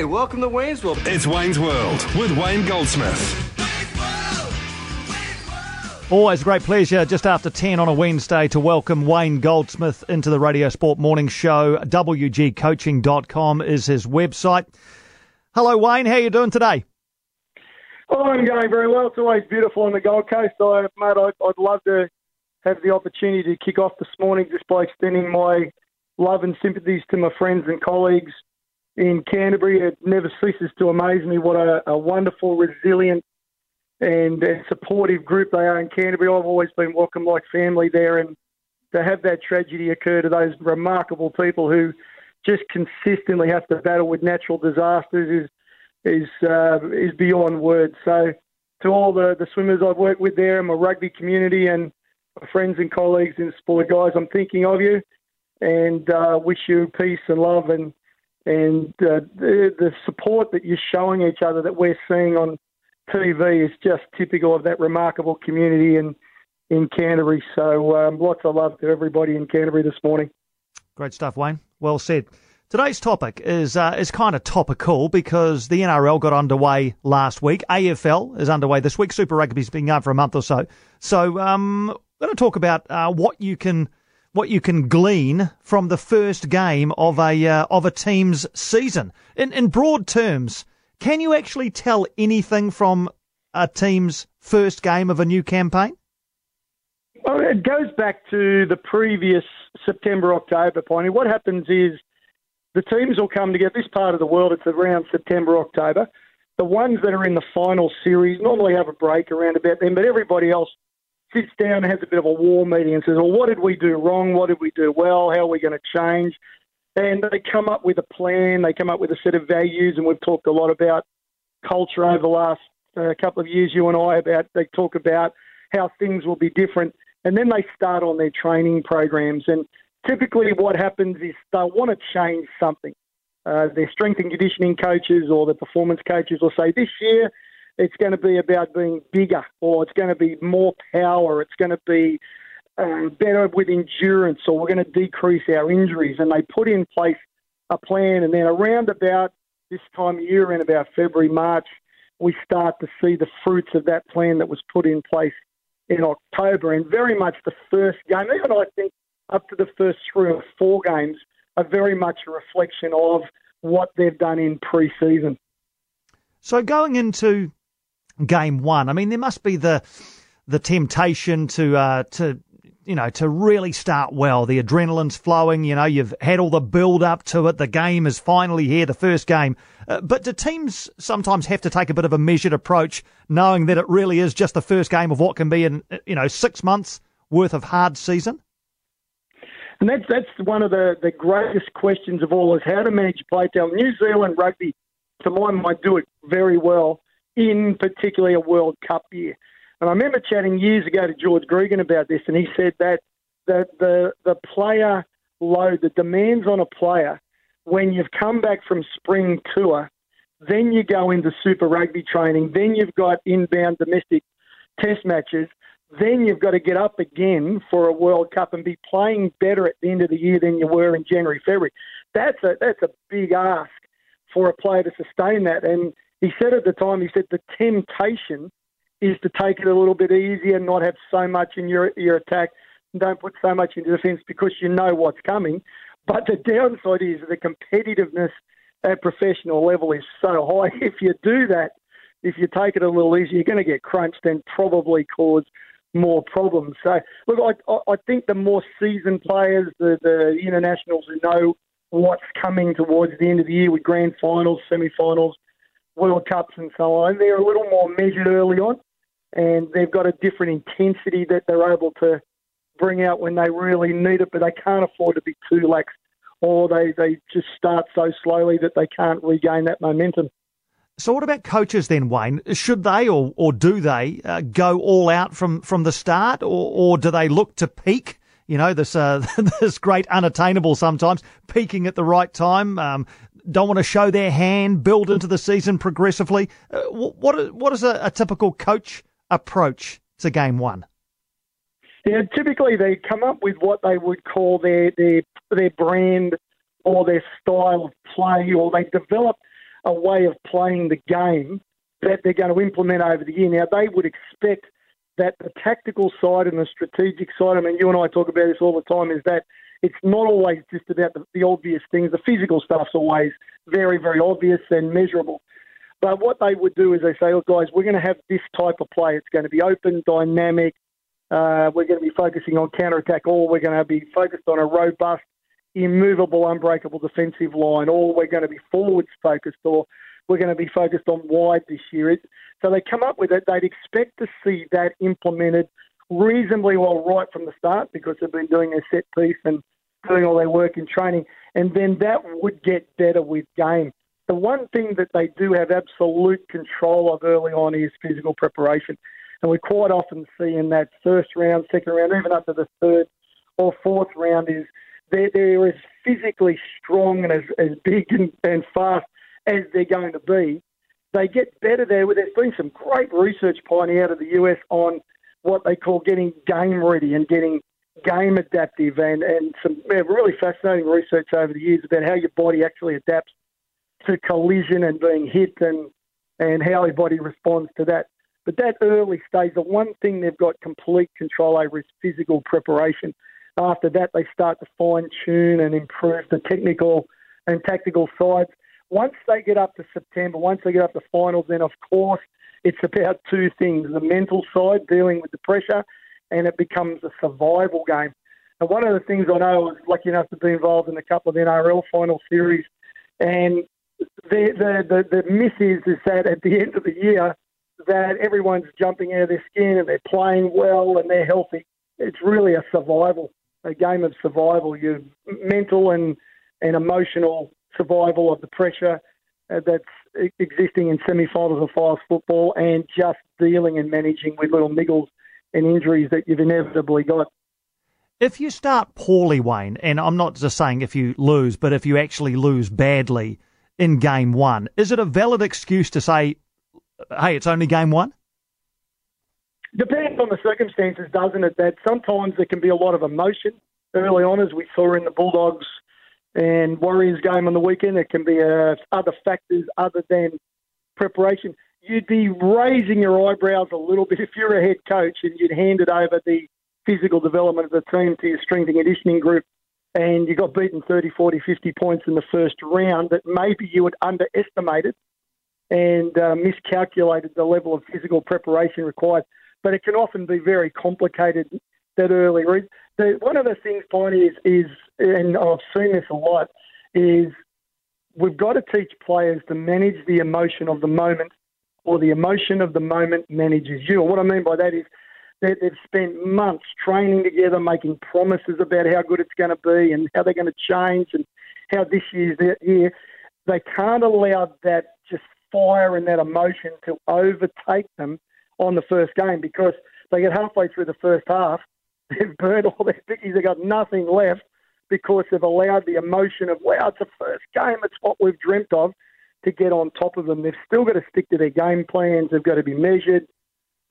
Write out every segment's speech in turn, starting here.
Okay, welcome to Wayne's World. It's Wayne's World with Wayne Goldsmith. Always a great pleasure just after 10 on a Wednesday to welcome Wayne Goldsmith into the Radio Sport Morning Show. WGCoaching.com is his website. Hello, Wayne. How are you doing today? Oh, I'm going very well. It's always beautiful on the Gold Coast. I, mate, I'd, I'd love to have the opportunity to kick off this morning just by extending my love and sympathies to my friends and colleagues in Canterbury. It never ceases to amaze me what a, a wonderful, resilient, and, and supportive group they are in Canterbury. I've always been welcomed like family there, and to have that tragedy occur to those remarkable people who just consistently have to battle with natural disasters is is uh, is beyond words. So, to all the, the swimmers I've worked with there, and my rugby community, and my friends and colleagues in sport, guys, I'm thinking of you, and uh, wish you peace and love and and uh, the, the support that you're showing each other that we're seeing on TV is just typical of that remarkable community in in Canterbury. So um, lots of love to everybody in Canterbury this morning. Great stuff, Wayne. Well said. Today's topic is uh, is kind of topical because the NRL got underway last week. AFL is underway this week. Super Rugby's been going for a month or so. So um, we're going to talk about uh, what you can what you can glean from the first game of a uh, of a team's season. In in broad terms, can you actually tell anything from a team's first game of a new campaign? Well, it goes back to the previous September October point. What happens is the teams will come together. This part of the world, it's around September October. The ones that are in the final series normally have a break around about then, but everybody else sits down has a bit of a war meeting and says, well, what did we do wrong? What did we do well? How are we going to change? And they come up with a plan. They come up with a set of values, and we've talked a lot about culture over the last uh, couple of years, you and I, about they talk about how things will be different. And then they start on their training programs. And typically what happens is they want to change something. Uh, their strength and conditioning coaches or the performance coaches will say, this year it's going to be about being bigger, or it's going to be more power. It's going to be um, better with endurance, or we're going to decrease our injuries. And they put in place a plan, and then around about this time of year, in about February, March, we start to see the fruits of that plan that was put in place in October. And very much the first game, even I think up to the first three or four games, are very much a reflection of what they've done in pre-season. So going into game one. I mean, there must be the the temptation to uh, to you know to really start well. The adrenaline's flowing. You know, you've had all the build up to it. The game is finally here, the first game. Uh, but do teams sometimes have to take a bit of a measured approach, knowing that it really is just the first game of what can be in you know six months worth of hard season? And that's that's one of the, the greatest questions of all is how to manage play. New Zealand rugby, to my mind, do it very well in particularly a World Cup year. And I remember chatting years ago to George Gregan about this, and he said that the, the, the player load, the demands on a player when you've come back from spring tour, then you go into Super Rugby training, then you've got inbound domestic test matches, then you've got to get up again for a World Cup and be playing better at the end of the year than you were in January, February. That's a that's a big ask for a player to sustain that. And he said at the time, he said the temptation is to take it a little bit easier, not have so much in your your attack, and don't put so much into defence because you know what's coming. But the downside is the competitiveness at professional level is so high. If you do that, if you take it a little easier, you're going to get crunched and probably cause more problems. So, look, I, I think the more seasoned players, the, the internationals who know what's coming towards the end of the year with grand finals, semi finals, World Cups and so on. They're a little more measured early on. and they've got a different intensity that they're able to bring out when they really need it, but they can't afford to be too lax or they, they just start so slowly that they can't regain that momentum. So, what about coaches then, Wayne? Should they or, or do they uh, go all out from, from the start, or, or do they look to peak? You know, this uh, this great unattainable sometimes, peaking at the right time. Um, don't want to show their hand, build into the season progressively. Uh, what what is a, a typical coach approach to game one? Yeah, typically they come up with what they would call their their their brand or their style of play, or they develop a way of playing the game that they're going to implement over the year. Now they would expect that the tactical side and the strategic side. I mean, you and I talk about this all the time. Is that it's not always just about the, the obvious things. The physical stuff's always very, very obvious and measurable. But what they would do is they say, "Look, guys, we're going to have this type of play. It's going to be open, dynamic, uh, we're going to be focusing on counter attack, or we're going to be focused on a robust, immovable, unbreakable defensive line, or we're going to be forwards focused, or we're going to be focused on wide this year. It, so they come up with it. They'd expect to see that implemented reasonably well right from the start because they've been doing their set piece and doing all their work in training, and then that would get better with game. The one thing that they do have absolute control of early on is physical preparation. And we quite often see in that first round, second round, even up to the third or fourth round, is they're, they're as physically strong and as, as big and, and fast as they're going to be. They get better there. There's been some great research, Piney, out of the US on what they call getting game ready and getting game adaptive and, and some really fascinating research over the years about how your body actually adapts to collision and being hit and, and how your body responds to that. But that early stage, the one thing they've got complete control over is physical preparation. After that, they start to fine tune and improve the technical and tactical sides. Once they get up to September, once they get up to finals, then of course it's about two things the mental side, dealing with the pressure, and it becomes a survival game. And one of the things I know, I was lucky enough to be involved in a couple of NRL final series, and the, the, the, the miss is, is that at the end of the year, that everyone's jumping out of their skin and they're playing well and they're healthy. It's really a survival, a game of survival. Your mental and, and emotional survival of the pressure uh, that's existing in semi-finals of finals football and just dealing and managing with little niggles and injuries that you've inevitably got. If you start poorly, Wayne, and I'm not just saying if you lose, but if you actually lose badly in game one, is it a valid excuse to say, hey, it's only game one? Depends on the circumstances, doesn't it? That sometimes there can be a lot of emotion early on, as we saw in the Bulldogs and Warriors game on the weekend. There can be uh, other factors other than preparation. You'd be raising your eyebrows a little bit if you're a head coach and you'd handed over the physical development of the team to your strength and conditioning group and you got beaten 30, 40, 50 points in the first round that maybe you had underestimated and uh, miscalculated the level of physical preparation required. But it can often be very complicated that early. The, one of the things, Piney, is, is, and I've seen this a lot, is we've got to teach players to manage the emotion of the moment, or the emotion of the moment manages you. And what I mean by that is that they've spent months training together, making promises about how good it's going to be and how they're going to change and how this year's their year. They can't allow that just fire and that emotion to overtake them on the first game because they get halfway through the first half, they've burned all their pickies, they've got nothing left because they've allowed the emotion of, wow, it's a first game, it's what we've dreamt of, to get on top of them. They've still got to stick to their game plans, they've got to be measured,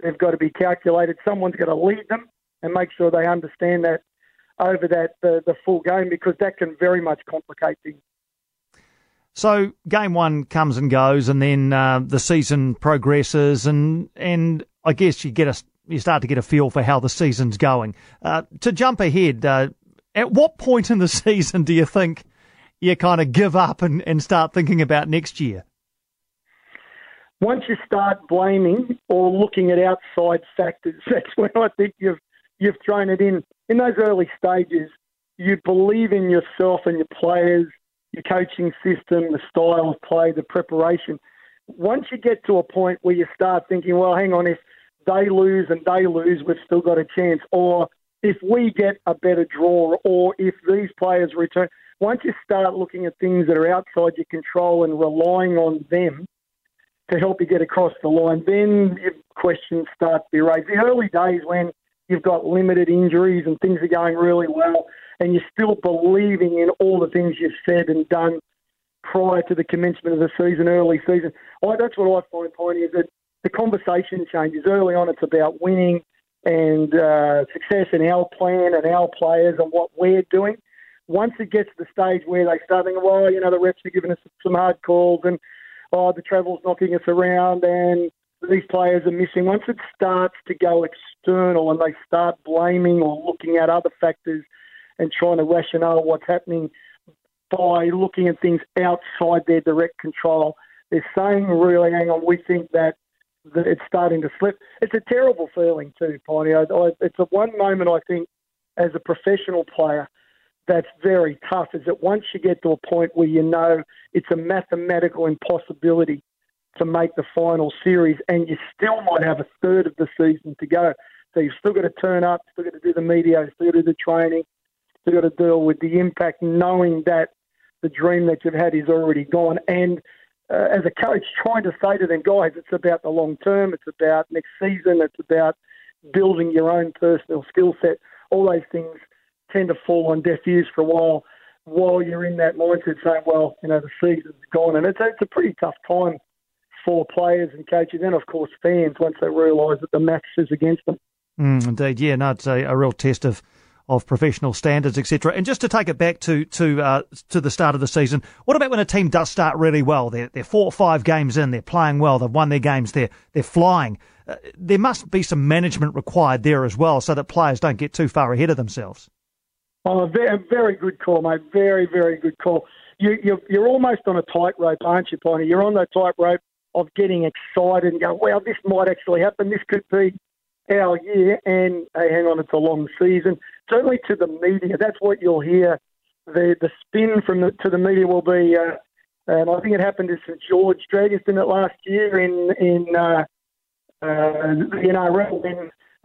they've got to be calculated. Someone's got to lead them and make sure they understand that over that the, the full game because that can very much complicate things. So game one comes and goes, and then uh, the season progresses, and and I guess you get a you start to get a feel for how the season's going. Uh, to jump ahead, uh, at what point in the season do you think you kind of give up and, and start thinking about next year? Once you start blaming or looking at outside factors, that's when I think you've you've thrown it in. In those early stages, you believe in yourself and your players your coaching system, the style of play, the preparation. Once you get to a point where you start thinking, well, hang on, if they lose and they lose, we've still got a chance. Or if we get a better draw, or if these players return, once you start looking at things that are outside your control and relying on them to help you get across the line, then questions start to be raised. The early days when you've got limited injuries and things are going really well, and you're still believing in all the things you've said and done prior to the commencement of the season, early season. I, that's what I find, Piney, is that the conversation changes. Early on, it's about winning and uh, success and our plan and our players and what we're doing. Once it gets to the stage where they start thinking, well, you know, the refs are giving us some hard calls and, oh, the travel's knocking us around and these players are missing. Once it starts to go external and they start blaming or looking at other factors and trying to rationale what's happening by looking at things outside their direct control, they're saying, really, hang on, we think that that it's starting to slip. It's a terrible feeling too, Piney. It's a one moment I think as a professional player that's very tough. Is that once you get to a point where you know it's a mathematical impossibility to make the final series, and you still might have a third of the season to go. So you've still got to turn up, still got to do the media, still got to do the training, still got to deal with the impact, knowing that the dream that you've had is already gone, and uh, as a coach trying to say to them, guys, it's about the long term, it's about next season, it's about building your own personal skill set. All those things tend to fall on deaf ears for a while while you're in that mindset saying, well, you know, the season's gone. And it's, it's a pretty tough time for players and coaches and, of course, fans once they realise that the match is against them. Mm, indeed, yeah, no, it's a, a real test of of professional standards, etc. And just to take it back to to uh, to the start of the season, what about when a team does start really well? They're they're four or five games in, they're playing well, they've won their games, they're they're flying. Uh, there must be some management required there as well, so that players don't get too far ahead of themselves. Oh, very, very good call, mate. Very, very good call. You, you're, you're almost on a tightrope, aren't you, Piney? You're on that tightrope of getting excited and going, well, this might actually happen. This could be our year. And hey, hang on, it's a long season certainly to the media, that's what you'll hear. The the spin from the to the media will be, uh, and I think it happened to St George Dragons in it last year in in uh, uh, the NRL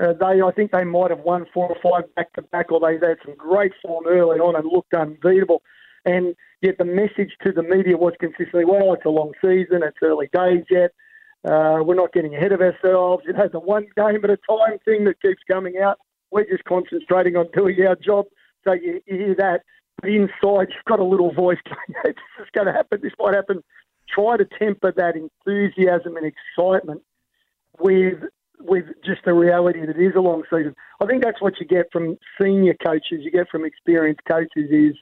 uh, they I think they might have won four or five back to back, or they, had some great form early on and looked unbeatable. And yet the message to the media was consistently, well, it's a long season, it's early days yet. Uh, we're not getting ahead of ourselves. You know, the one game at a time thing that keeps coming out. We're just concentrating on doing our job. So you, you hear that. But inside, you've got a little voice going, this is going to happen, this might happen. Try to temper that enthusiasm and excitement with with just the reality that it is a long season. I think that's what you get from senior coaches, you get from experienced coaches is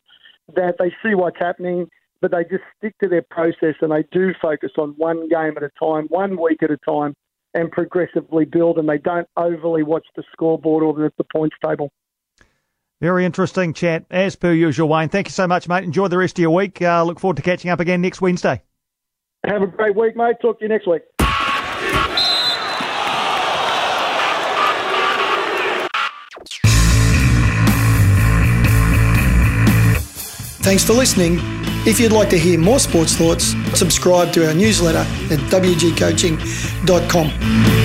that they see what's happening, but they just stick to their process and they do focus on one game at a time, one week at a time, and progressively build, and they don't overly watch the scoreboard or the, the points table. Very interesting chat, as per usual, Wayne. Thank you so much, mate. Enjoy the rest of your week. Uh, look forward to catching up again next Wednesday. Have a great week, mate. Talk to you next week. Thanks for listening. If you'd like to hear more sports thoughts, subscribe to our newsletter at wgcoaching.com.